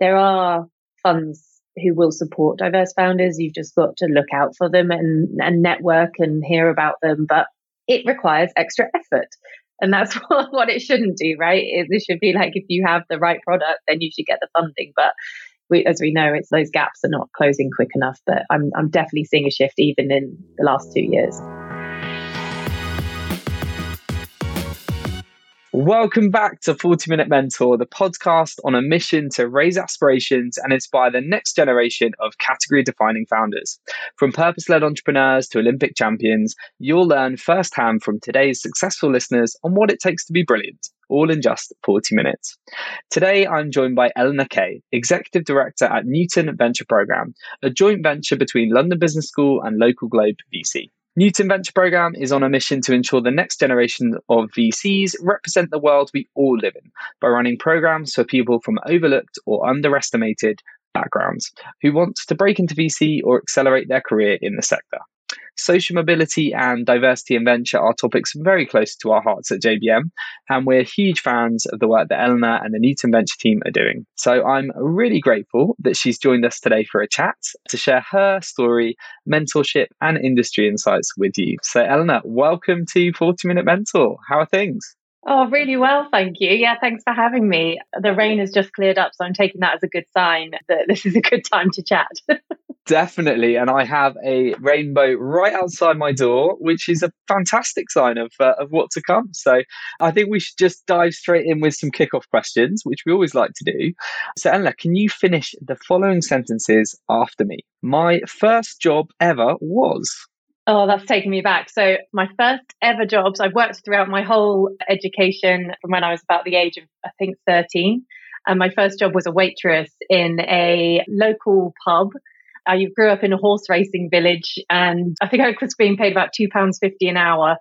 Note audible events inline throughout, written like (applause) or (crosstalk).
there are funds who will support diverse founders. You've just got to look out for them and, and network and hear about them. But it requires extra effort. And that's (laughs) what, it shouldn't do, right? It, it should be like if you have the right product, then you should get the funding. But we, as we know, it's those gaps are not closing quick enough. But I'm, I'm definitely seeing a shift even in the last two years. Welcome back to 40 Minute Mentor, the podcast on a mission to raise aspirations and inspire the next generation of category defining founders. From purpose led entrepreneurs to Olympic champions, you'll learn firsthand from today's successful listeners on what it takes to be brilliant, all in just 40 minutes. Today, I'm joined by Eleanor Kaye, Executive Director at Newton Venture Programme, a joint venture between London Business School and Local Globe VC. Newton Venture Programme is on a mission to ensure the next generation of VCs represent the world we all live in by running programs for people from overlooked or underestimated backgrounds who want to break into VC or accelerate their career in the sector. Social mobility and diversity and venture are topics very close to our hearts at JBM, and we're huge fans of the work that Eleanor and the Newton Venture team are doing. So I'm really grateful that she's joined us today for a chat to share her story, mentorship, and industry insights with you. So, Eleanor, welcome to 40 Minute Mentor. How are things? Oh, really well, thank you. Yeah, thanks for having me. The rain has just cleared up, so I'm taking that as a good sign that this is a good time to chat. (laughs) Definitely. And I have a rainbow right outside my door, which is a fantastic sign of, uh, of what to come. So I think we should just dive straight in with some kickoff questions, which we always like to do. So, Ella, can you finish the following sentences after me? My first job ever was. Oh, that's taking me back. So, my first ever jobs, I've worked throughout my whole education from when I was about the age of, I think, 13. And my first job was a waitress in a local pub I grew up in a horse racing village, and I think I was being paid about two pounds fifty an hour.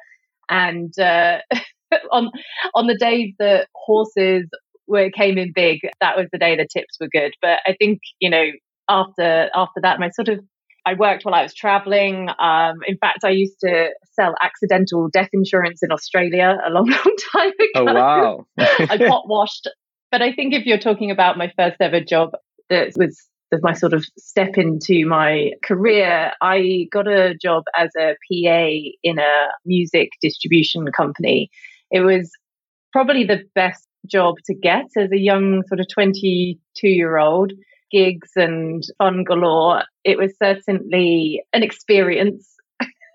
And uh, (laughs) on on the days that horses were came in big, that was the day the tips were good. But I think you know after after that, my sort of I worked while I was traveling. Um, in fact, I used to sell accidental death insurance in Australia a long, (laughs) long time oh, ago. Oh wow! (laughs) I pot washed. But I think if you're talking about my first ever job, that was of my sort of step into my career, I got a job as a PA in a music distribution company. It was probably the best job to get as a young sort of 22 year old gigs and fun galore. It was certainly an experience.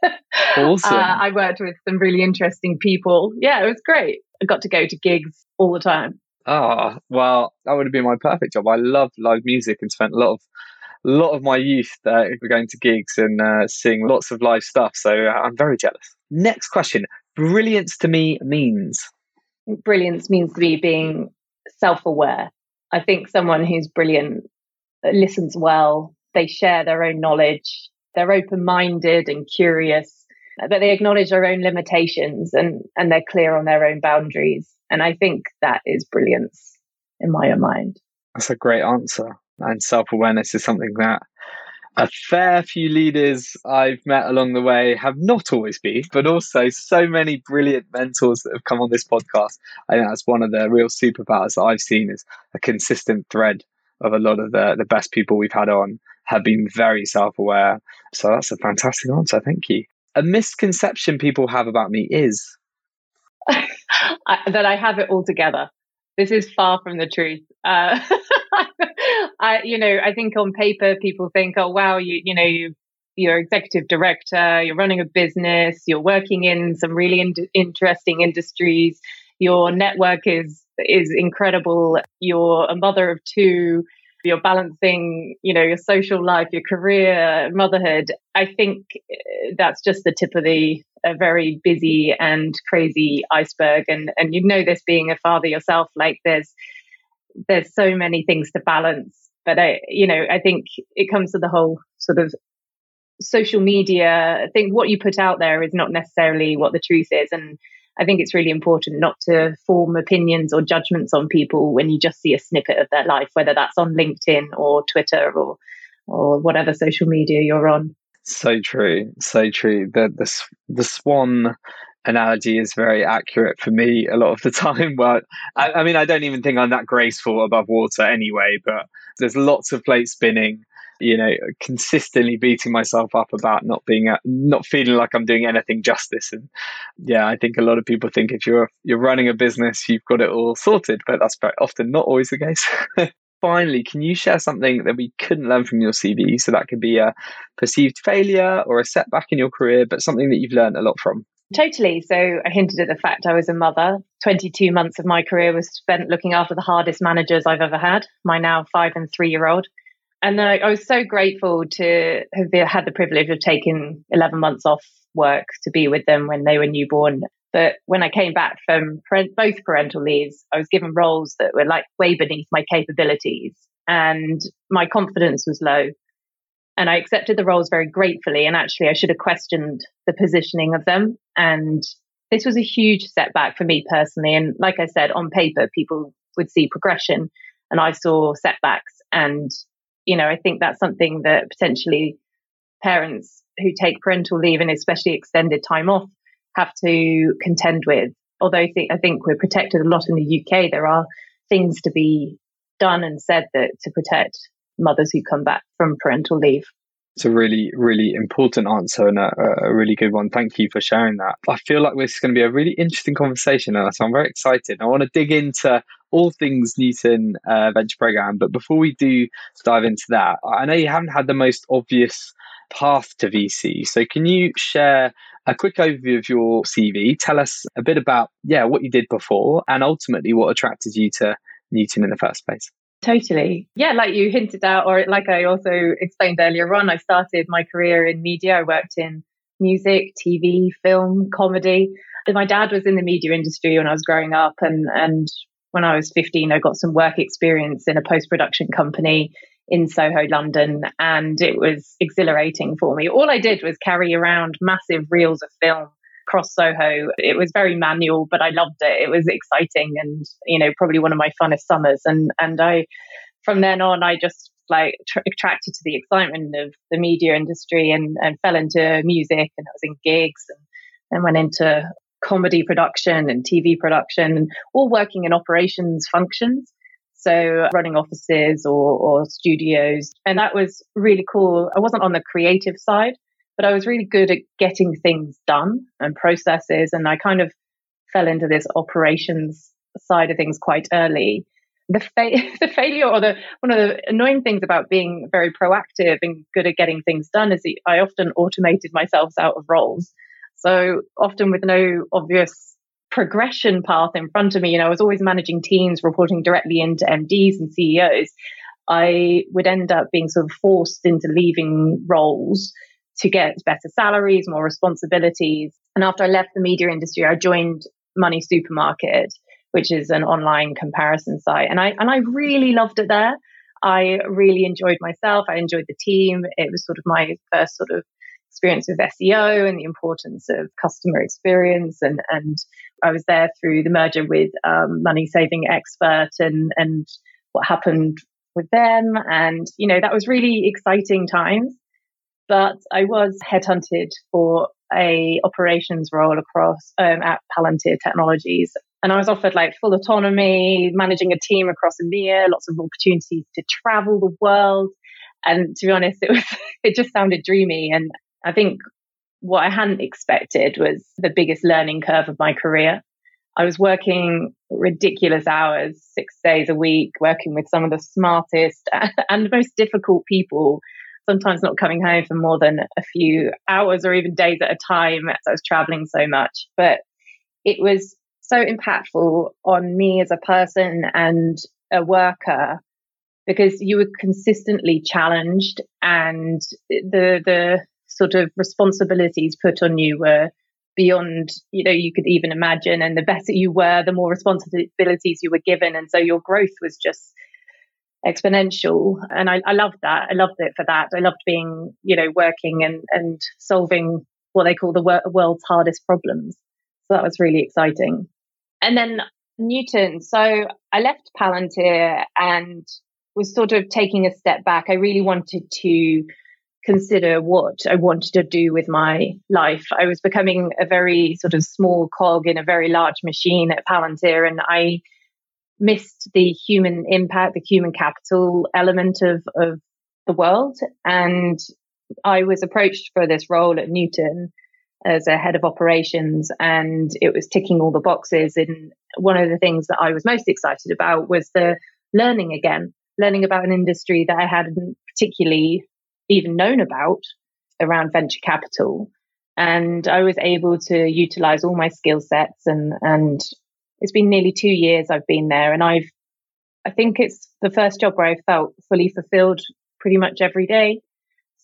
(laughs) Awesome. uh, I worked with some really interesting people. Yeah, it was great. I got to go to gigs all the time. Ah, oh, well, that would have been my perfect job. I love live music and spent a lot of a lot of my youth uh, going to gigs and uh, seeing lots of live stuff. So uh, I'm very jealous. Next question: Brilliance to me means. Brilliance means to me being self-aware. I think someone who's brilliant listens well. They share their own knowledge. They're open-minded and curious, but they acknowledge their own limitations and and they're clear on their own boundaries and I think that is brilliance in my own mind. That's a great answer. And self awareness is something that a fair few leaders I've met along the way have not always been, but also so many brilliant mentors that have come on this podcast. I think that's one of the real superpowers that I've seen is a consistent thread of a lot of the, the best people we've had on have been very self aware. So that's a fantastic answer. Thank you. A misconception people have about me is (laughs) I, that I have it all together. This is far from the truth. Uh, (laughs) I, you know, I think on paper people think, oh wow, you, you know, you, you're executive director, you're running a business, you're working in some really in- interesting industries. Your network is is incredible. You're a mother of two. You're balancing, you know, your social life, your career, motherhood. I think uh, that's just the tip of the a very busy and crazy iceberg. And and you know this being a father yourself like there's there's so many things to balance. But i you know i think it comes to the whole sort of social media i think what you put out there is not necessarily what the truth is. And i think it's really important not to form opinions or judgments on people when you just see a snippet of their life whether that's on linkedin or twitter or or whatever social media you're on so true, so true. The the the swan analogy is very accurate for me a lot of the (laughs) time. But I, I, mean, I don't even think I'm that graceful above water anyway, but there's lots of plates spinning, you know, consistently beating myself up about not being, a, not feeling like I'm doing anything justice. And yeah, I think a lot of people think if you're, you're running a business, you've got it all sorted, but that's often not always the case. (laughs) finally, can you share something that we couldn't learn from your CV? So that could be a perceived failure or a setback in your career, but something that you've learned a lot from. Totally. So I hinted at the fact I was a mother. 22 months of my career was spent looking after the hardest managers I've ever had, my now five and three year old. And I, I was so grateful to have had the privilege of taking 11 months off work to be with them when they were newborn. But when I came back from parent, both parental leaves, I was given roles that were like way beneath my capabilities and my confidence was low. And I accepted the roles very gratefully. And actually, I should have questioned the positioning of them. And this was a huge setback for me personally. And like I said, on paper, people would see progression, and I saw setbacks. And, you know, I think that's something that potentially parents who take parental leave and especially extended time off have to contend with. Although I think, we're protected a lot in the UK, there are things to be done and said that to protect mothers who come back from parental leave. It's a really, really important answer and a, a, really good one. Thank you for sharing that. I feel like this is going to be a really interesting conversation, and so I'm very excited. I want to dig into all things Newton uh, Venture Program, but before we do dive into that, I know you haven't had the most obvious path to VC. So, can you share a quick overview of your CV? Tell us a bit about yeah what you did before, and ultimately what attracted you to Newton in the first place. Totally. Yeah, like you hinted at, or like I also explained earlier on, I started my career in media. I worked in music, TV, film, comedy. And my dad was in the media industry when I was growing up. And, and when I was 15, I got some work experience in a post production company in Soho, London. And it was exhilarating for me. All I did was carry around massive reels of film across Soho. It was very manual, but I loved it. It was exciting and, you know, probably one of my funnest summers. And, and I, from then on, I just like tra- attracted to the excitement of the media industry and, and fell into music and I was in gigs and then went into comedy production and TV production and all working in operations functions. So running offices or, or studios. And that was really cool. I wasn't on the creative side but I was really good at getting things done and processes. And I kind of fell into this operations side of things quite early. The, fa- (laughs) the failure or the one of the annoying things about being very proactive and good at getting things done is I often automated myself out of roles. So often with no obvious progression path in front of me, you know, I was always managing teams, reporting directly into MDs and CEOs. I would end up being sort of forced into leaving roles to get better salaries, more responsibilities. And after I left the media industry, I joined Money Supermarket, which is an online comparison site. And I, and I really loved it there. I really enjoyed myself. I enjoyed the team. It was sort of my first sort of experience with SEO and the importance of customer experience. And, and I was there through the merger with um, Money Saving Expert and, and what happened with them. And, you know, that was really exciting times but I was headhunted for a operations role across um, at Palantir Technologies. And I was offered like full autonomy, managing a team across EMEA, lots of opportunities to travel the world. And to be honest, it was, (laughs) it just sounded dreamy. And I think what I hadn't expected was the biggest learning curve of my career. I was working ridiculous hours, six days a week, working with some of the smartest (laughs) and most difficult people sometimes not coming home for more than a few hours or even days at a time as I was traveling so much. But it was so impactful on me as a person and a worker because you were consistently challenged and the the sort of responsibilities put on you were beyond you know you could even imagine and the better you were the more responsibilities you were given and so your growth was just exponential. And I, I loved that. I loved it for that. I loved being, you know, working and, and solving what they call the wor- world's hardest problems. So that was really exciting. And then Newton. So I left Palantir and was sort of taking a step back. I really wanted to consider what I wanted to do with my life. I was becoming a very sort of small cog in a very large machine at Palantir, and I missed the human impact, the human capital element of, of the world. And I was approached for this role at Newton as a head of operations, and it was ticking all the boxes. And one of the things that I was most excited about was the learning again, learning about an industry that I hadn't particularly even known about around venture capital. And I was able to utilize all my skill sets and, and it's been nearly two years I've been there and I've, I think it's the first job where I felt fully fulfilled pretty much every day.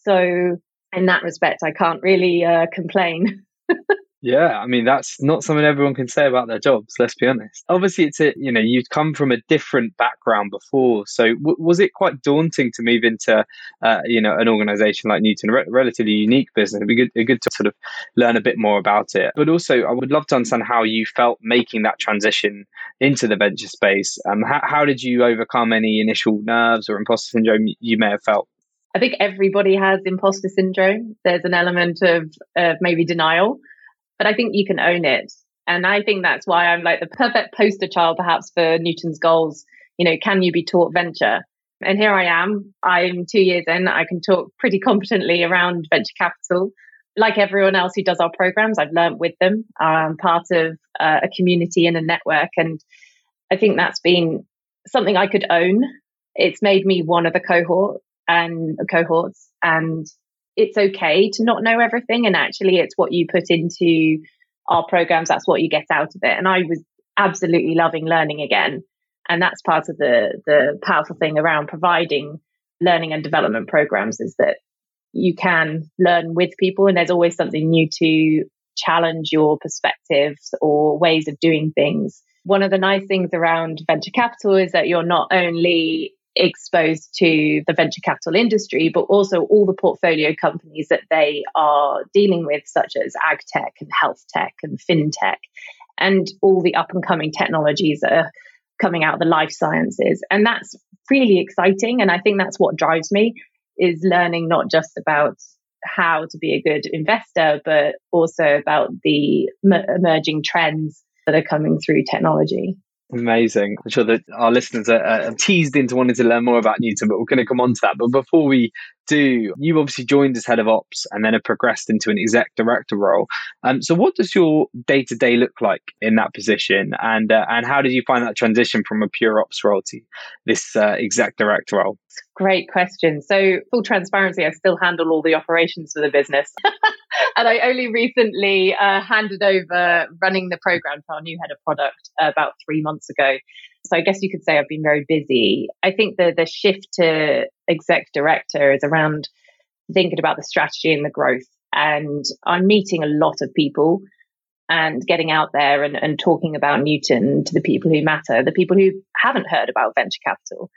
So in that respect, I can't really uh, complain. (laughs) Yeah, I mean that's not something everyone can say about their jobs. Let's be honest. Obviously, it's a you know you've come from a different background before, so w- was it quite daunting to move into uh, you know an organisation like Newton, a re- relatively unique business? It'd be good, good to sort of learn a bit more about it. But also, I would love to understand how you felt making that transition into the venture space. Um, how, how did you overcome any initial nerves or imposter syndrome you may have felt? I think everybody has imposter syndrome. There's an element of, of maybe denial but I think you can own it. And I think that's why I'm like the perfect poster child, perhaps, for Newton's goals. You know, can you be taught venture? And here I am. I'm two years in. I can talk pretty competently around venture capital. Like everyone else who does our programs, I've learned with them. I'm part of uh, a community and a network. And I think that's been something I could own. It's made me one of the cohort and cohorts. And it's okay to not know everything. And actually, it's what you put into our programs. That's what you get out of it. And I was absolutely loving learning again. And that's part of the, the powerful thing around providing learning and development programs is that you can learn with people and there's always something new to challenge your perspectives or ways of doing things. One of the nice things around venture capital is that you're not only exposed to the venture capital industry, but also all the portfolio companies that they are dealing with, such as ag tech and health tech and fintech, and all the up and coming technologies that are coming out of the life sciences. And that's really exciting. And I think that's what drives me is learning not just about how to be a good investor, but also about the m- emerging trends that are coming through technology. Amazing. I'm sure that our listeners are, are, teased into wanting to learn more about Newton, but we're going to come on to that. But before we do, you obviously joined as head of ops and then have progressed into an exec director role. Um, so, what does your day to day look like in that position, and uh, and how did you find that transition from a pure ops role to this uh, exec director role? Great question. So, full transparency, I still handle all the operations for the business. (laughs) and I only recently uh, handed over running the program to our new head of product about three months ago. So I guess you could say I've been very busy. I think the the shift to exec director is around thinking about the strategy and the growth. And I'm meeting a lot of people and getting out there and, and talking about Newton to the people who matter, the people who haven't heard about venture capital.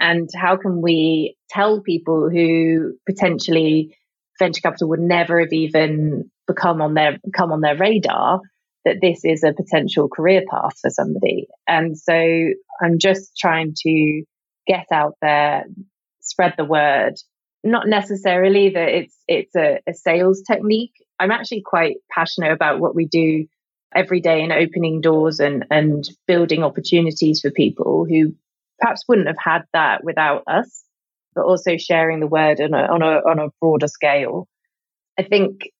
And how can we tell people who potentially venture capital would never have even become on their come on their radar that this is a potential career path for somebody. And so I'm just trying to get out there, spread the word. Not necessarily that it's it's a, a sales technique. I'm actually quite passionate about what we do every day in opening doors and and building opportunities for people who perhaps wouldn't have had that without us but also sharing the word on a, on a, on a broader scale. I think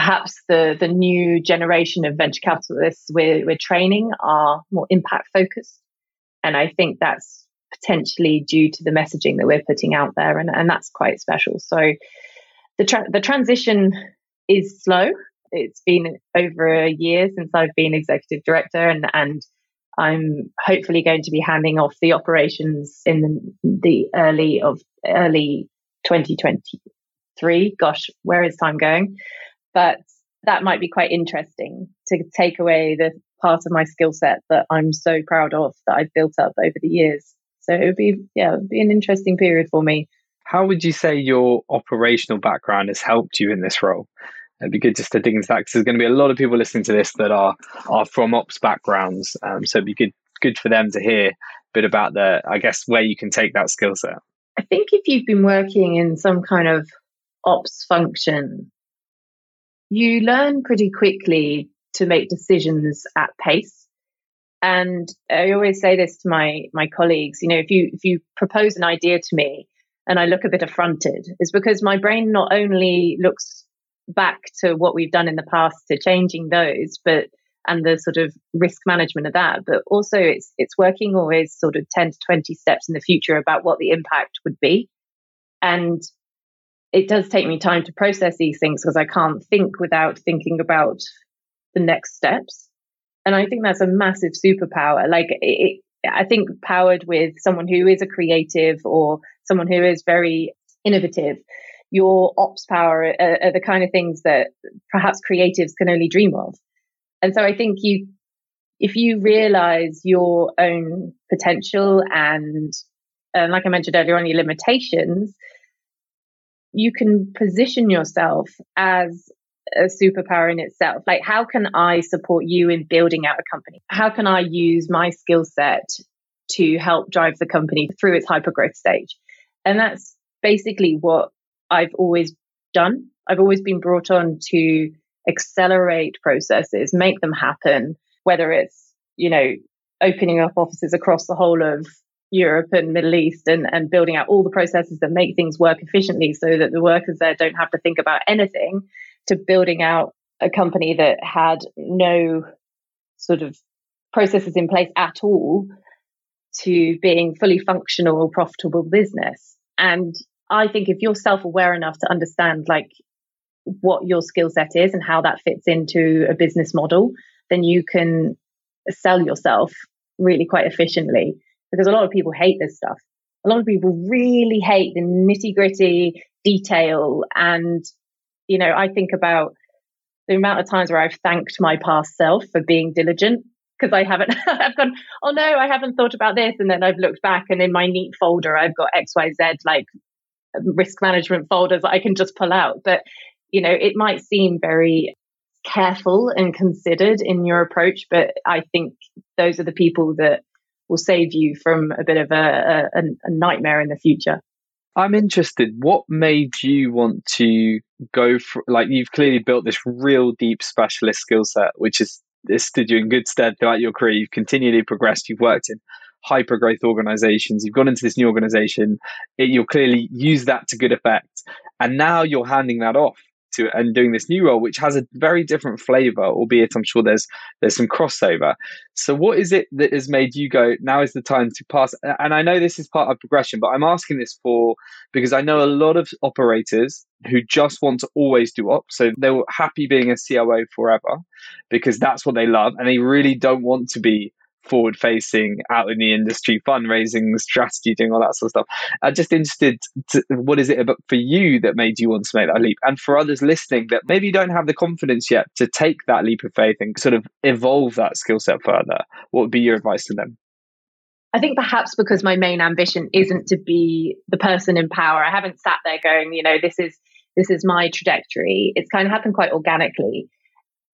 perhaps the, the new generation of venture capitalists we're, we're training are more impact focused. And I think that's potentially due to the messaging that we're putting out there. And, and that's quite special. So the, tra- the transition is slow. It's been over a year since I've been executive director and, and I'm hopefully going to be handing off the operations in the, the early of early 2023. Gosh, where is time going? But that might be quite interesting to take away the part of my skill set that I'm so proud of that I've built up over the years. So it would be, yeah, it would be an interesting period for me. How would you say your operational background has helped you in this role? it'd be good just to dig into that because there's going to be a lot of people listening to this that are are from ops backgrounds. Um, so it'd be good good for them to hear a bit about the, I guess, where you can take that skill set. I think if you've been working in some kind of ops function, you learn pretty quickly to make decisions at pace. And I always say this to my my colleagues, you know, if you if you propose an idea to me and I look a bit affronted, it's because my brain not only looks back to what we've done in the past to changing those, but and the sort of risk management of that, but also it's it's working always sort of 10 to 20 steps in the future about what the impact would be. And it does take me time to process these things because I can't think without thinking about the next steps. And I think that's a massive superpower. Like it, I think powered with someone who is a creative or someone who is very innovative, your ops power are, are the kind of things that perhaps creatives can only dream of. And so I think you, if you realize your own potential and, and like I mentioned earlier on, your limitations, you can position yourself as a superpower in itself. Like, how can I support you in building out a company? How can I use my skill set to help drive the company through its hyper growth stage? And that's basically what I've always done. I've always been brought on to accelerate processes, make them happen, whether it's, you know, opening up offices across the whole of Europe and Middle East and, and building out all the processes that make things work efficiently so that the workers there don't have to think about anything to building out a company that had no sort of processes in place at all to being fully functional profitable business. And i think if you're self-aware enough to understand like what your skill set is and how that fits into a business model, then you can sell yourself really quite efficiently because a lot of people hate this stuff. A lot of people really hate the nitty gritty detail. And, you know, I think about the amount of times where I've thanked my past self for being diligent because I haven't, (laughs) I've gone, oh no, I haven't thought about this. And then I've looked back and in my neat folder, I've got XYZ like risk management folders that I can just pull out. But you know, it might seem very careful and considered in your approach, but I think those are the people that will save you from a bit of a, a, a nightmare in the future. I'm interested. What made you want to go for like you've clearly built this real deep specialist skill set, which is this stood you in good stead throughout your career. You've continually progressed. You've worked in hyper growth organizations. You've gone into this new organization. It, you'll clearly use that to good effect, and now you're handing that off to and doing this new role, which has a very different flavor, albeit I'm sure there's there's some crossover. So what is it that has made you go, now is the time to pass? And I know this is part of progression, but I'm asking this for because I know a lot of operators who just want to always do ops. So they're happy being a COO forever because that's what they love. And they really don't want to be forward facing out in the industry, fundraising, strategy, doing all that sort of stuff. I'm just interested, to, what is it about for you that made you want to make that leap? And for others listening that maybe you don't have the confidence yet to take that leap of faith and sort of evolve that skill set further, what would be your advice to them? I think perhaps because my main ambition isn't to be the person in power. I haven't sat there going, you know, this is this is my trajectory. It's kind of happened quite organically.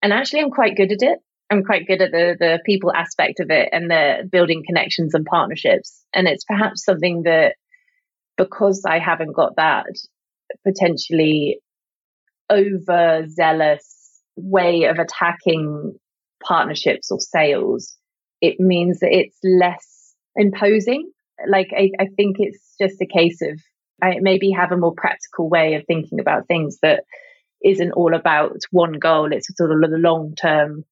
And actually I'm quite good at it. I'm quite good at the the people aspect of it and the building connections and partnerships. And it's perhaps something that because I haven't got that potentially overzealous way of attacking partnerships or sales, it means that it's less imposing. Like I, I think it's just a case of I maybe have a more practical way of thinking about things that isn't all about one goal. It's sort of a long term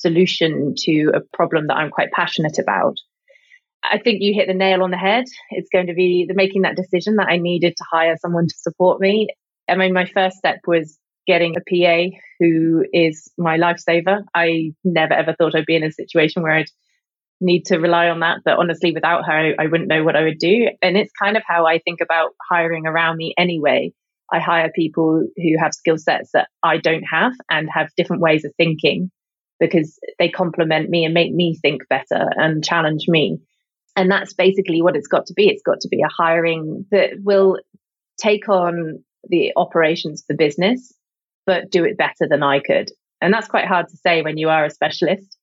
solution to a problem that I'm quite passionate about. I think you hit the nail on the head. It's going to be the making that decision that I needed to hire someone to support me. I mean, my first step was getting a PA who is my lifesaver. I never ever thought I'd be in a situation where I'd need to rely on that. But honestly, without her, I wouldn't know what I would do. And it's kind of how I think about hiring around me anyway. I hire people who have skill sets that I don't have and have different ways of thinking because they complement me and make me think better and challenge me. And that's basically what it's got to be. It's got to be a hiring that will take on the operations of the business, but do it better than I could. And that's quite hard to say when you are a specialist.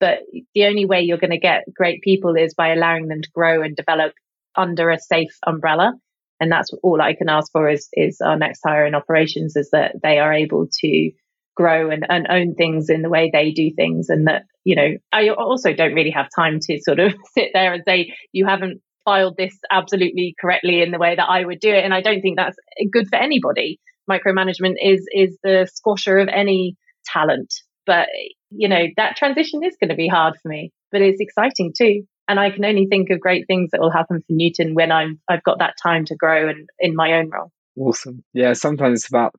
But the only way you're going to get great people is by allowing them to grow and develop under a safe umbrella And that's all I can ask for is, is our next hire in operations is that they are able to grow and, and own things in the way they do things. And that, you know, I also don't really have time to sort of (laughs) sit there and say, you haven't filed this absolutely correctly in the way that I would do it. And I don't think that's good for anybody. Micromanagement is, is the squasher of any talent. But, you know, that transition is going to be hard for me, but it's exciting too. And I can only think of great things that will happen for Newton when I'm, I've got that time to grow and in my own role. Awesome. Yeah, sometimes it's about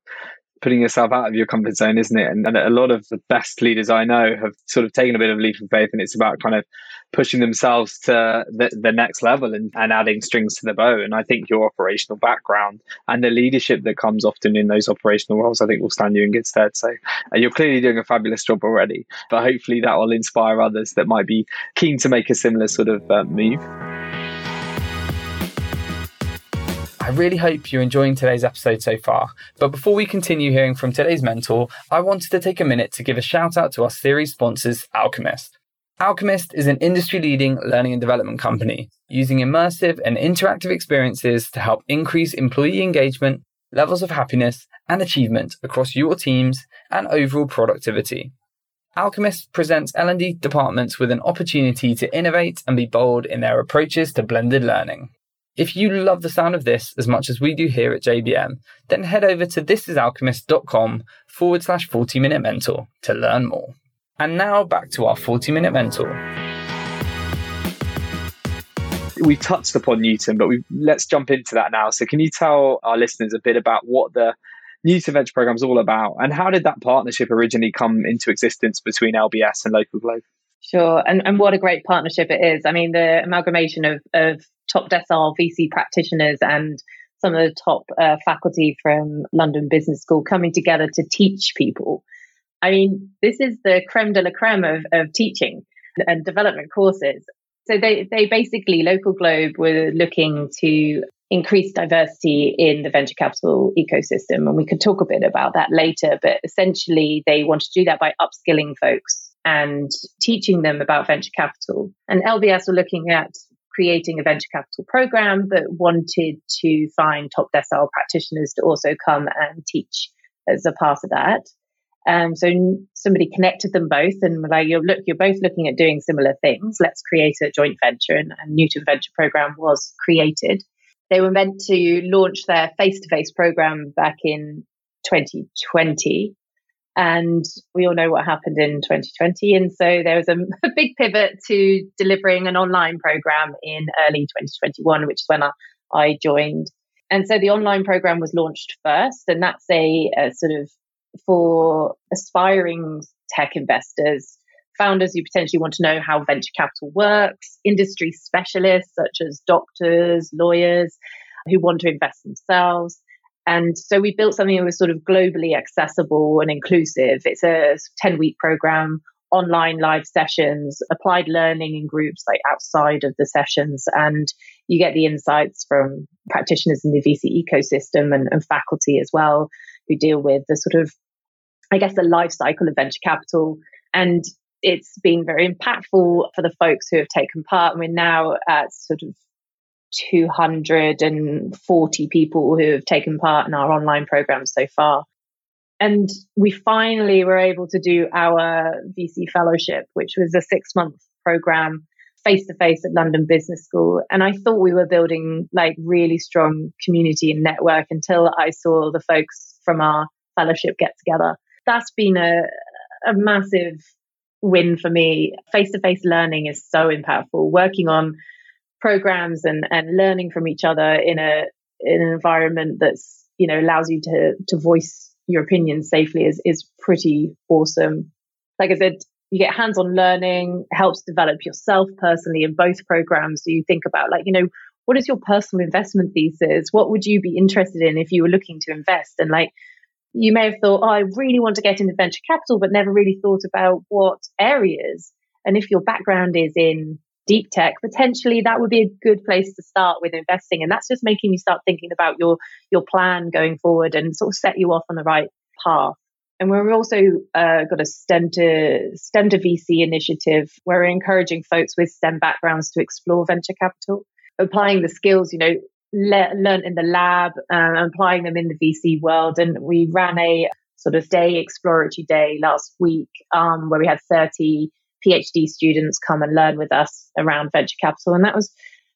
putting yourself out of your comfort zone, isn't it? And, and, a lot of the best leaders I know have sort of taken a bit of a leap of faith, and it's about kind of pushing themselves to the, the next level and, and adding strings to the bow. And I think your operational background and the leadership that comes often in those operational roles, I think will stand you in good stead. So uh, you're clearly doing a fabulous job already, but hopefully that will inspire others that might be keen to make a similar sort of uh, move. I really hope you're enjoying today's episode so far. But before we continue hearing from today's mentor, I wanted to take a minute to give a shout out to our series sponsors, Alchemist. Alchemist is an industry leading learning and development company using immersive and interactive experiences to help increase employee engagement, levels of happiness, and achievement across your teams and overall productivity. Alchemist presents L&D departments with an opportunity to innovate and be bold in their approaches to blended learning. If you love the sound of this as much as we do here at JBM, then head over to thisisalchemist.com forward slash 40 minute mentor to learn more. And now back to our 40 minute mentor. We touched upon Newton, but we, let's jump into that now. So, can you tell our listeners a bit about what the Newton Venture Program is all about, and how did that partnership originally come into existence between LBS and Local Globe? Sure, and and what a great partnership it is. I mean, the amalgamation of of top decile VC practitioners and some of the top uh, faculty from London Business School coming together to teach people. I mean, this is the creme de la creme of, of teaching and development courses. So they, they basically, Local Globe were looking to increase diversity in the venture capital ecosystem. And we could talk a bit about that later, but essentially they wanted to do that by upskilling folks and teaching them about venture capital. And LBS were looking at creating a venture capital program, but wanted to find top decile practitioners to also come and teach as a part of that. Um, so somebody connected them both and were like, you're, look, you're both looking at doing similar things. Let's create a joint venture. And, and Newton Venture Program was created. They were meant to launch their face to face program back in 2020. And we all know what happened in 2020. And so there was a, (laughs) a, big pivot to delivering an online program in early 2021, which is when I, I joined. And so the online program was launched first, and that's a, a sort of for aspiring tech investors, founders who potentially want to know how venture capital works, industry specialists such as doctors, lawyers who want to invest themselves, and so we built something that was sort of globally accessible and inclusive. It's a 10 week program, online live sessions, applied learning in groups like outside of the sessions. And you get the insights from practitioners in the VC ecosystem and, and faculty as well, who deal with the sort of, I guess, the life cycle of venture capital. And it's been very impactful for the folks who have taken part. And we're now at sort of 240 people who have taken part in our online program so far. And we finally were able to do our VC fellowship, which was a six month program face to face at London Business School. And I thought we were building like really strong community and network until I saw the folks from our fellowship get together. That's been a, a massive win for me. Face to face learning is so impactful. Working on programs and and learning from each other in a in an environment that's you know allows you to to voice your opinions safely is is pretty awesome. Like I said, you get hands-on learning, helps develop yourself personally in both programs. So you think about like, you know, what is your personal investment thesis? What would you be interested in if you were looking to invest? And like you may have thought, oh, I really want to get into venture capital, but never really thought about what areas. And if your background is in deep tech, potentially that would be a good place to start with investing. And that's just making you start thinking about your your plan going forward and sort of set you off on the right path. And we're also uh, got a STEM to STEM to VC initiative where we're encouraging folks with STEM backgrounds to explore venture capital, applying the skills. You know, le- learned in the lab, uh, applying them in the VC world. And we ran a sort of day exploratory day last week um, where we had 30 PhD students come and learn with us around venture capital. And that was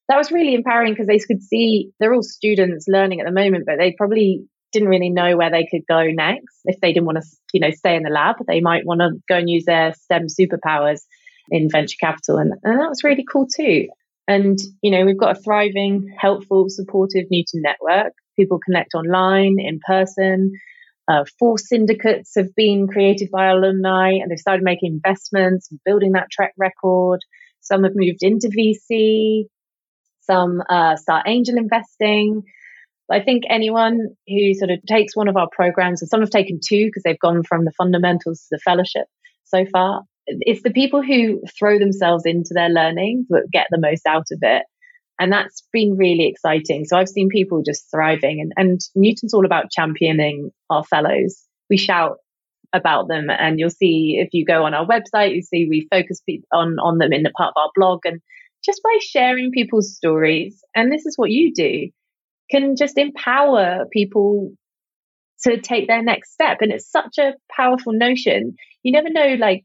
that was really empowering because they could see they're all students learning at the moment, but they probably didn't really know where they could go next. If they didn't want to, you know, stay in the lab, they might want to go and use their STEM superpowers in venture capital. And, and that was really cool too. And, you know, we've got a thriving, helpful, supportive Newton network. People connect online, in person. Uh, four syndicates have been created by alumni and they've started making investments building that track record. Some have moved into VC. Some uh, start angel investing. I think anyone who sort of takes one of our programs, and some have taken two because they've gone from the fundamentals to the fellowship so far. It's the people who throw themselves into their learning that get the most out of it. And that's been really exciting. So I've seen people just thriving and, and Newton's all about championing our fellows. We shout about them and you'll see if you go on our website, you see we focus on, on them in the part of our blog and just by sharing people's stories. And this is what you do can just empower people to take their next step. And it's such a powerful notion. You never know, like,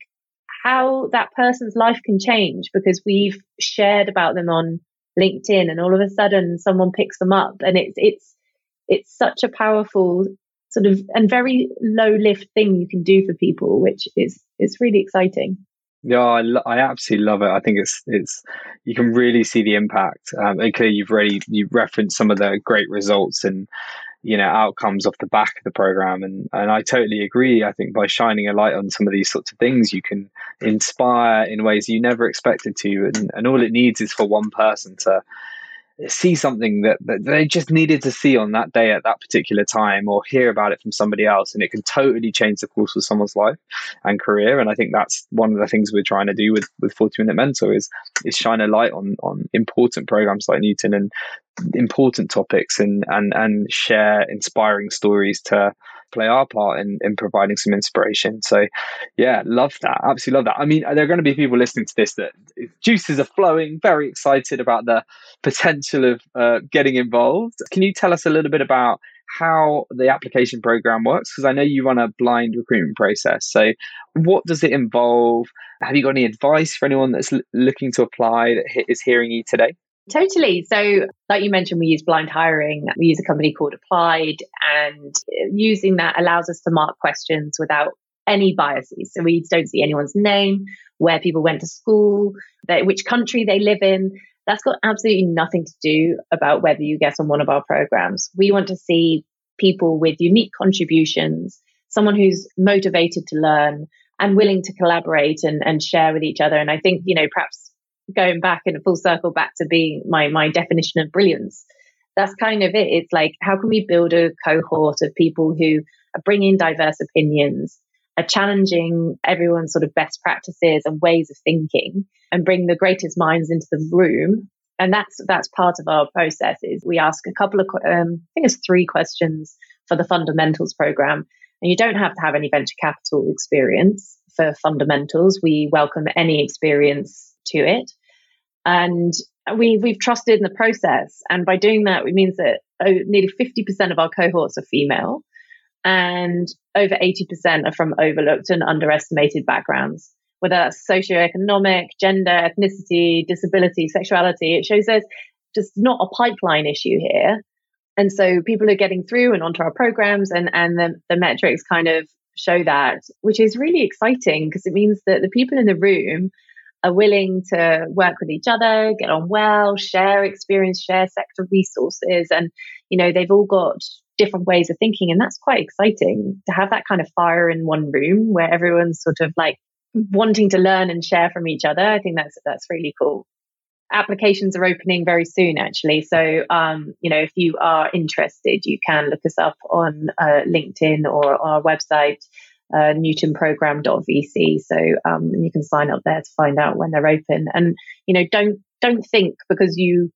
how that person's life can change because we've shared about them on LinkedIn and all of a sudden someone picks them up and it's it's it's such a powerful sort of and very low lift thing you can do for people which is it's really exciting yeah, I, lo- I absolutely love it. I think it's it's you can really see the impact. Um, and clearly, you've already you referenced some of the great results and you know outcomes off the back of the program, and and I totally agree. I think by shining a light on some of these sorts of things, you can inspire in ways you never expected to, and and all it needs is for one person to see something that, that they just needed to see on that day at that particular time or hear about it from somebody else and it can totally change the course of someone's life and career. And i think that's one of the things we're trying to do with with 40 minute mentor is is shine a light on on important programs like newton and important topics and and and share inspiring stories to play our part in, in providing some inspiration. So, yeah, love that. Absolutely love that. I mean, there are going to be people listening to this that juices are flowing, very excited about the potential of uh, getting involved. Can you tell us a little bit about how the application program works? Because I know you run a blind recruitment process. So, what does it involve? Have you got any advice for anyone that's l- looking to apply that is hearing you today? Totally. So, like you mentioned, we use blind hiring. We use a company called Applied, and uh, using that allows us to mark questions without any biases. So, we don't see anyone's name, where people went to school, which country they live in. That's got absolutely nothing to do about whether you get on one of our programs. We want to see people with unique contributions, someone who's motivated to learn and willing to collaborate and, and share with each other. And I think, you know, perhaps going back in a full circle back to being my my definition of brilliance that's kind of it. It's like how can we build a cohort of people who are bringing diverse opinions are challenging everyone's sort of best practices and ways of thinking and bring the greatest minds into the room? And that's that's part of our process is we ask a couple of um, i think it's three questions for the fundamentals program. And you don't have to have any venture capital experience for fundamentals. We welcome any experience to it. And we, we've trusted in the process. And by doing that, it means that oh, nearly 50% of our cohorts are female and over 80% are from overlooked and underestimated backgrounds, whether that's socioeconomic, gender, ethnicity, disability, sexuality. It shows there's just not a pipeline issue here. And so people are getting through and onto our programs and, and the, the metrics kind of show that, which is really exciting because it means that the people in the room are willing to work with each other, get on well, share experience, share sector resources. And, you know, they've all got different ways of thinking. And that's quite exciting to have that kind of fire in one room where everyone's sort of like wanting to learn and share from each other. I think that's, that's really cool. Applications are opening very soon, actually. So, um, you know, if you are interested, you can look us up on uh, LinkedIn or our website uh, newtonprogram.vc. So um, you can sign up there to find out when they're open. And you know, don't don't think because you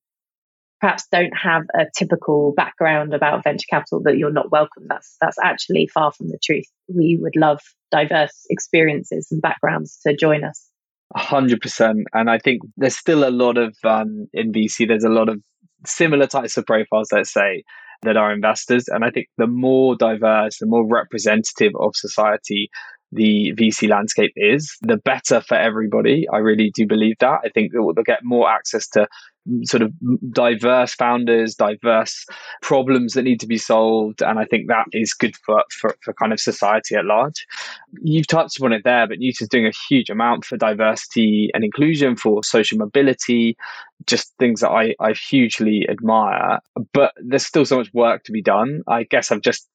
perhaps don't have a typical background about venture capital that you're not welcome. That's that's actually far from the truth. We would love diverse experiences and backgrounds to join us. A hundred percent. And I think there's still a lot of um, in VC. There's a lot of similar types of profiles, let's say, that are investors. And I think the more diverse, the more representative of society the VC landscape is, the better for everybody. I really do believe that. I think they'll get more access to sort of diverse founders, diverse problems that need to be solved. And I think that is good for, for, for kind of society at large. You've touched upon it there, but is doing a huge amount for diversity and inclusion, for social mobility, just things that I, I hugely admire. But there's still so much work to be done. I guess I've just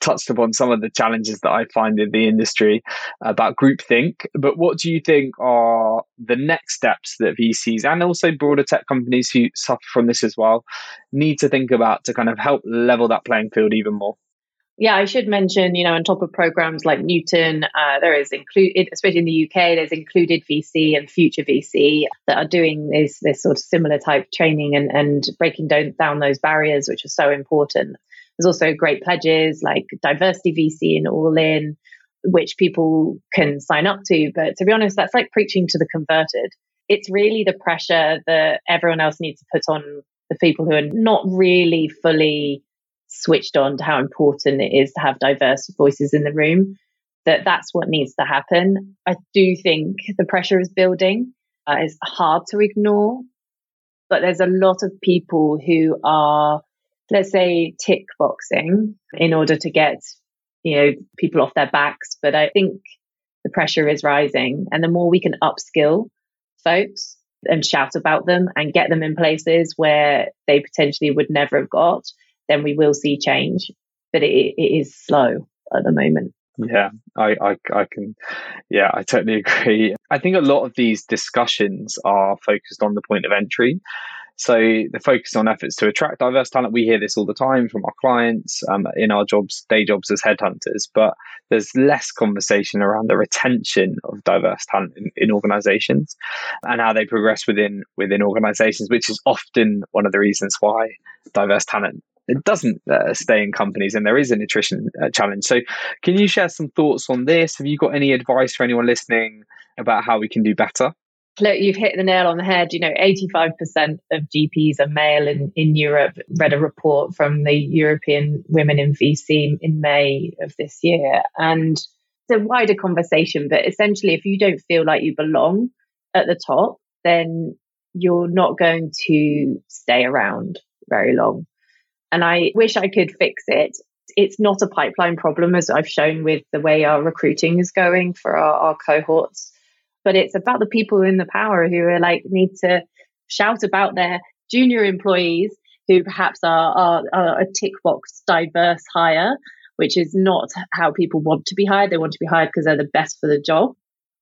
touched upon some of the challenges that I find in the industry about groupthink. But what do you think are the next steps that VCs and also broader tech companies who suffer from this as well need to think about to kind of help level that playing field even more? Yeah, I should mention, you know, on top of programs like Newton, uh, there is included, especially in the UK, there's included VC and future VC that are doing this this sort of similar type training and and breaking down, down those barriers, which are so important. There's also great pledges like diversity VC and all in, which people can sign up to. But to be honest, that's like preaching to the converted. It's really the pressure that everyone else needs to put on the people who are not really fully switched on to how important it is to have diverse voices in the room that that's what needs to happen i do think the pressure is building uh, it's hard to ignore but there's a lot of people who are let's say tick boxing in order to get you know people off their backs but i think the pressure is rising and the more we can upskill folks and shout about them and get them in places where they potentially would never have got then we will see change but it, it is slow at the moment yeah, I, I, I can, yeah, I totally (laughs) agree. I think a lot of these discussions are focused on the point of entry. So the focus on efforts to attract diverse talent, we hear this all the time from our clients um, in our jobs, day jobs as headhunters, but there's less conversation around the retention of diverse talent in, in organizations and how they progress within within organizations, which is often one of the reasons why diverse talent it doesn't uh, stay in companies and there is an attrition uh, challenge. So, can you share some thoughts on this? Have you got any advice for anyone listening about how we can do better? Look, you've hit the nail on the head. You know, 85% of GPs are male in, in Europe. Read a report from the European Women in VC in May of this year. And it's a wider conversation, but essentially, if you don't feel like you belong at the top, then you're not going to stay around very long. And I wish I could fix it. It's not a pipeline problem, as I've shown with the way our recruiting is going for our, our cohorts, but it's about the people in the power who are like need to shout about their junior employees who perhaps are, are, are a tick box diverse hire, which is not how people want to be hired. They want to be hired because they're the best for the job.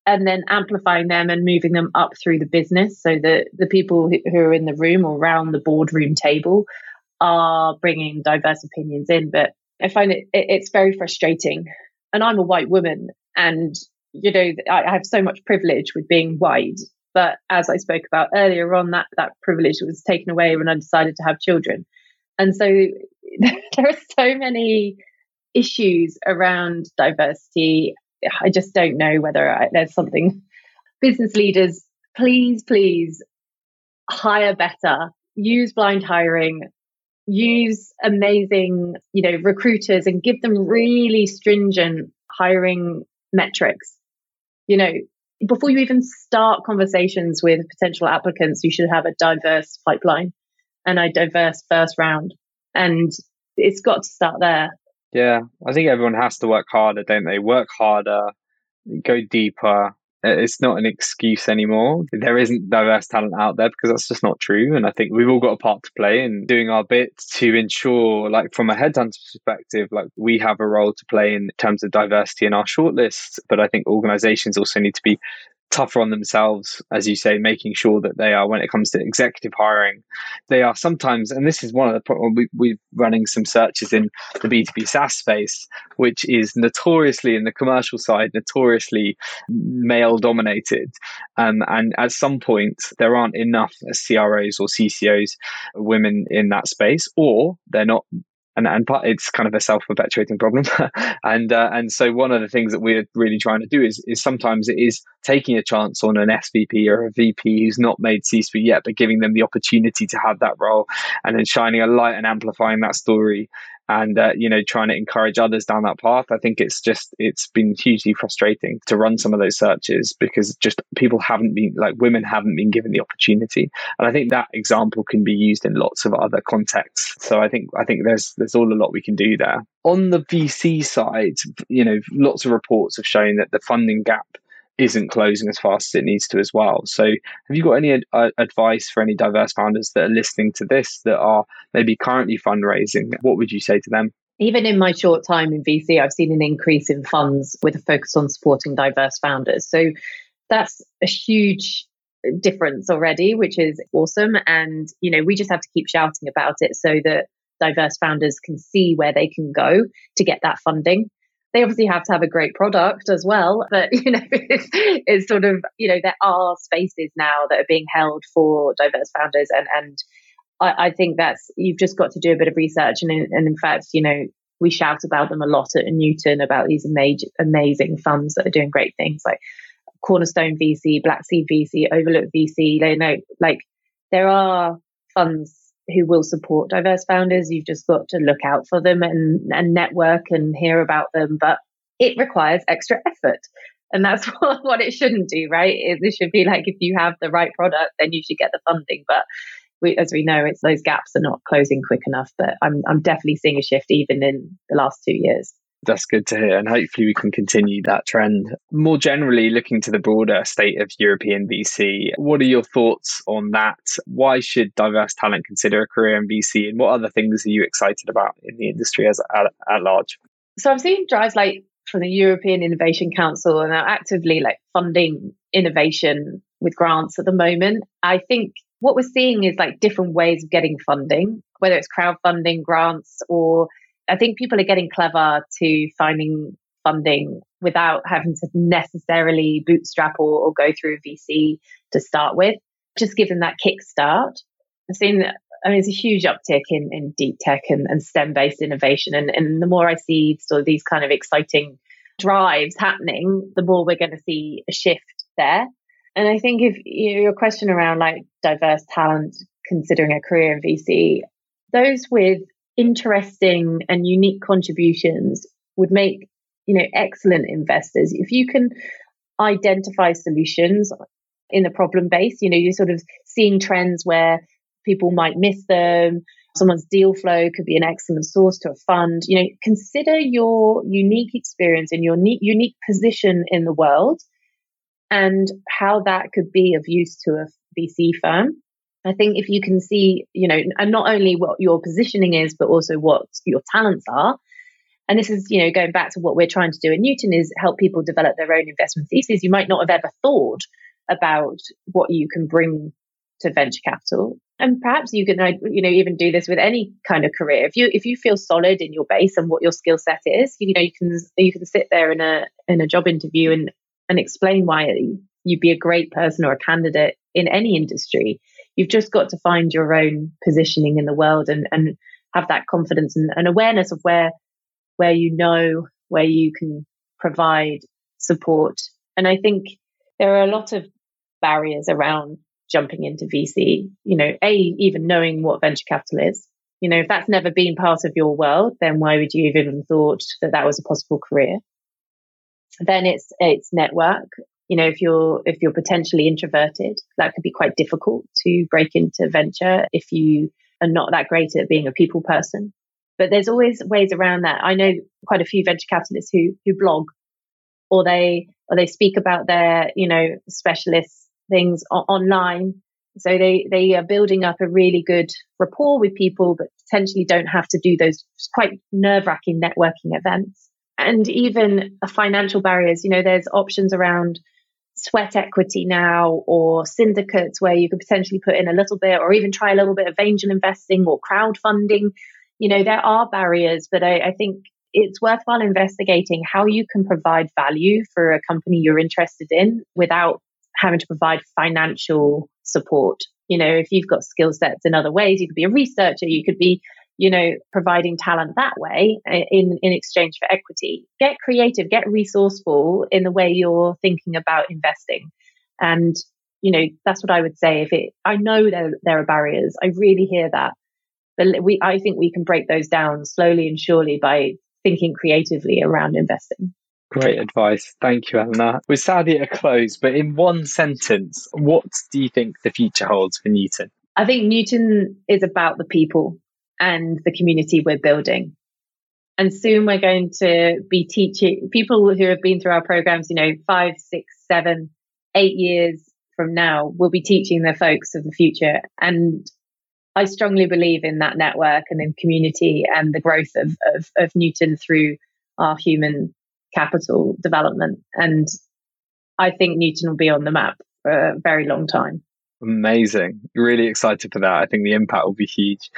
And then amplifying them and moving them up through the business so that the people who are in the room or around the boardroom table are bringing diverse opinions in. But I find it, it it's very frustrating. And I'm a white woman, and you know I, have so much privilege with being white. But as I spoke about earlier on, that that privilege was taken away when I decided to have children. And so (laughs) there are so many issues around diversity. I just don't know whether I, there's something. (laughs) Business leaders, please, please hire better. Use blind hiring use amazing, you know, recruiters and give them really stringent hiring metrics. You know, before you even start conversations with potential applicants, you should have a diverse pipeline and a diverse first round. And it's got to start there. Yeah, I think everyone has to work harder, don't they? Work harder, go deeper, Uh, it's not an excuse anymore. There isn't diverse talent out there because that's just not true. And I think we've all got a part to play in doing our bit to ensure, like from a headhunter perspective, like we have a role to play in terms of diversity in our shortlist. But I think organizations also need to be tougher on themselves, as you say, making sure that they are, when it comes to executive hiring, they are sometimes, and this is one of the problems, we, we're running some searches in the B2B SaaS space, which is notoriously in the commercial side, notoriously male dominated. Um, and at some point, there aren't enough CROs or CCOs, women in that space, or they're not and and part, it's kind of a self perpetuating problem. (laughs) and uh, and so one of the things that we're really trying to do is is sometimes it is taking a chance on an SVP or a VP who's not made C suite yet, but giving them the opportunity to have that role, and then shining a light and amplifying that story and uh, you know trying to encourage others down that path i think it's just it's been hugely frustrating to run some of those searches because just people haven't been like women haven't been given the opportunity. And i think that example can be used in lots of other contexts. So i think i think there's there's all a lot we can do there. On the vc side you know lots of reports have shown that the funding gap isn't closing as fast as it needs to as well. So, have you got any ad- uh, advice for any diverse founders that are listening to this that are maybe currently fundraising? What would you say to them? Even in my short time in VC, I've seen an increase in funds with a focus on supporting diverse founders. So, that's a huge difference already, which is awesome. And, you know, we just have to keep shouting about it so that diverse founders can see where they can go to get that funding they obviously have to have a great product as well but (laughs) you know it's, it's, sort of you know there are spaces now that are being held for diverse founders and and I, I think that's you've just got to do a bit of research and in, and in fact you know we shout about them a lot at Newton about these amazing amazing funds that are doing great things like Cornerstone VC, Black Seed VC, Overlook VC. They know like there are funds who will support diverse founders. You've just got to look out for them and, and network and hear about them. But it requires extra effort. And that's (laughs) what, it shouldn't do, right? It, it should be like if you have the right product, then you should get the funding. But we, as we know, it's those gaps are not closing quick enough. But I'm, I'm definitely seeing a shift even in the last two years. That's good to hear. And hopefully we can continue that trend. More generally, looking to the broader state of European VC, what are your thoughts on that? Why should diverse talent consider a career in VC? And what other things are you excited about in the industry as at, at large? So I've seen drives like from the European Innovation Council and are actively like funding innovation with grants at the moment. I think what we're seeing is like different ways of getting funding, whether it's crowdfunding, grants, or I think people are getting clever to finding funding without having to necessarily bootstrap or, or go through VC to start with. Just give them that kickstart. I've seen. I mean, it's a huge uptick in, in deep tech and, and STEM based innovation. And, and the more I see sort of these kind of exciting drives happening, the more we're going to see a shift there. And I think if you know, your question around like diverse talent, considering a career in VC, those with interesting and unique contributions would make you know excellent investors. If you can identify solutions in the problem base you know you're sort of seeing trends where people might miss them someone's deal flow could be an excellent source to a fund. You know consider your unique experience and your unique, unique position in the world and how that could be of use to a vc firm I think if you can see, you know, and not only what your positioning is, but also what your talents are. And this is, you know, going back to what we're trying to do at Newton is help people develop their own investment thesis. You might not have ever thought about what you can bring to venture capital. And perhaps you can, uh, you know, even do this with any kind of career. If you if you feel solid in your base and what your skill set is, you know, you can you can sit there in a in a job interview and and explain why you'd be a great person or a candidate in any industry you've just got to find your own positioning in the world and, and have that confidence and, and awareness of where where you know where you can provide support. And I think there are a lot of barriers around jumping into VC. You know, a even knowing what venture capital is. You know, if that's never been part of your world, then why would you have even thought that that was a possible career? Then it's it's network you know if you're if you're potentially introverted that could be quite difficult to break into venture if you are not that great at being a people person. But there's always ways around that. I know quite a few venture capitalists who who blog or they or they speak about their you know specialist things o- online. So they they are building up a really good rapport with people but potentially don't have to do those quite nerve-wracking networking events. And even financial barriers you know there's options around sweat equity now or syndicates where you could potentially put in a little bit or even try a little bit of angel investing or crowdfunding. You know, there are barriers, but I, I think it's worthwhile investigating how you can provide value for a company you're interested in without having to provide financial support. You know, if you've got skill sets in other ways, you could be a researcher, you could be you know, providing talent that way eh, in, in exchange for equity. Get creative, get resourceful in the way you're thinking about investing. And, you know, that's what I would say. If it, I know there, there are barriers. I really hear that. But we, I think we can break those down slowly and surely by thinking creatively around investing. Great advice. Thank you, Eleanor. We're sadly at a close, but in one sentence, what do you think the future holds for Newton? I think Newton is about the people and the community we're building. And soon we're going to be teaching people who have been through our programs, you know, five, six, seven, eight years from now, we'll be teaching the folks of the future. And I strongly believe in that network and in community and the growth of, of, of Newton through our human capital development. And I think Newton will be on the map for a very long time. Amazing. Really excited for that. I think the impact will be huge.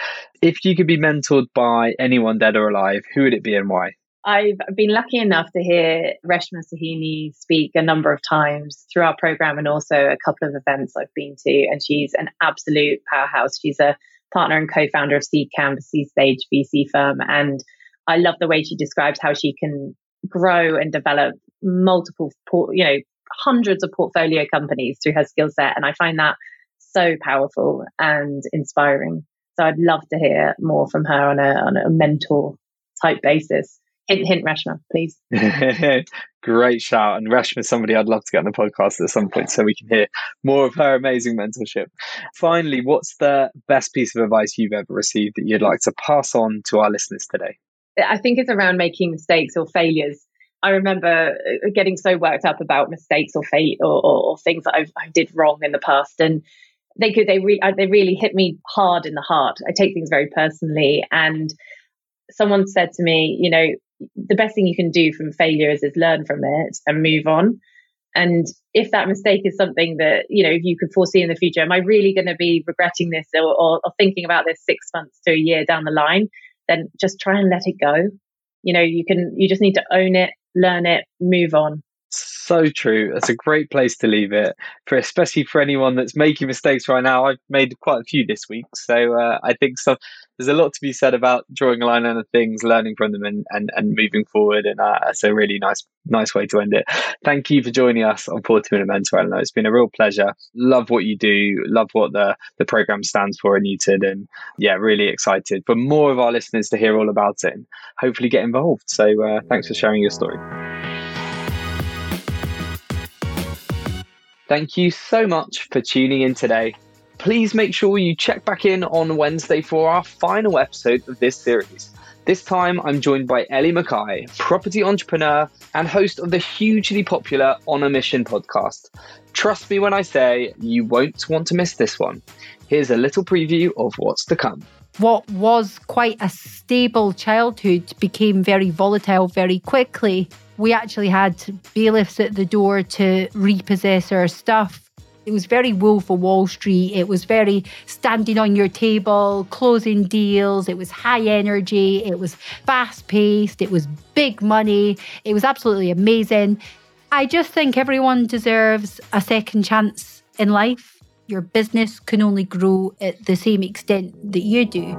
If you could be mentored by anyone dead or alive, who would it be and why? I've been lucky enough to hear Reshma Sohoni speak a number of times through our program and also a couple of events I've been to. And she's an absolute powerhouse. She's a partner and co founder of Seedcamp's, Seed Stage VC firm. And I love the way she describes how she can grow and develop multiple, you know, hundreds of portfolio companies through her skill set. And I find that so powerful and inspiring. So I'd love to hear more from her on a, on a mentor type basis. Hint, hint, Reshma, please. (laughs) Great shout. And Reshma is somebody I'd love to get on the podcast at some point so we can hear more of her amazing mentorship. Finally, what's the best piece of advice you've ever received that you'd like to pass on to our listeners today? I think it's around making mistakes or failures. I remember uh, getting so worked up about mistakes or fate or, or, or things that I've, I did wrong in the past, and they could they re- uh, they really hit me hard in the heart. I take things very personally, and someone said to me, you know, the best thing you can do from failures is learn from it and move on. And if that mistake is something that you know you could foresee in the future, am I really going to be regretting this or, or, or thinking about this six months to a year down the line? Then just try and let it go. You know, you can you just need to own it, learn it, move on. So true. That's a great place to leave it for, especially for anyone that's making mistakes right now. I've made quite a few this week, so uh, I think some, there's a lot to be said about drawing a line under things, learning from them, and and, and moving forward. And uh, that's a really nice nice way to end it. Thank you for joining us on 40 Minute Mentor. It's been a real pleasure. Love what you do. Love what the the program stands for in Newton, and yeah, really excited for more of our listeners to hear all about it and hopefully get involved. So uh, thanks for sharing your story. Thank you so much for tuning in today. Please make sure you check back in on Wednesday for our final episode of this series. This time, I'm joined by Ellie Mackay, property entrepreneur and host of the hugely popular On a Mission podcast. Trust me when I say you won't want to miss this one. Here's a little preview of what's to come. What was quite a stable childhood became very volatile very quickly we actually had bailiffs at the door to repossess our stuff. It was very Wolf of Wall Street. It was very standing on your table, closing deals. It was high energy. It was fast paced. It was big money. It was absolutely amazing. I just think everyone deserves a second chance in life. Your business can only grow at the same extent that you do.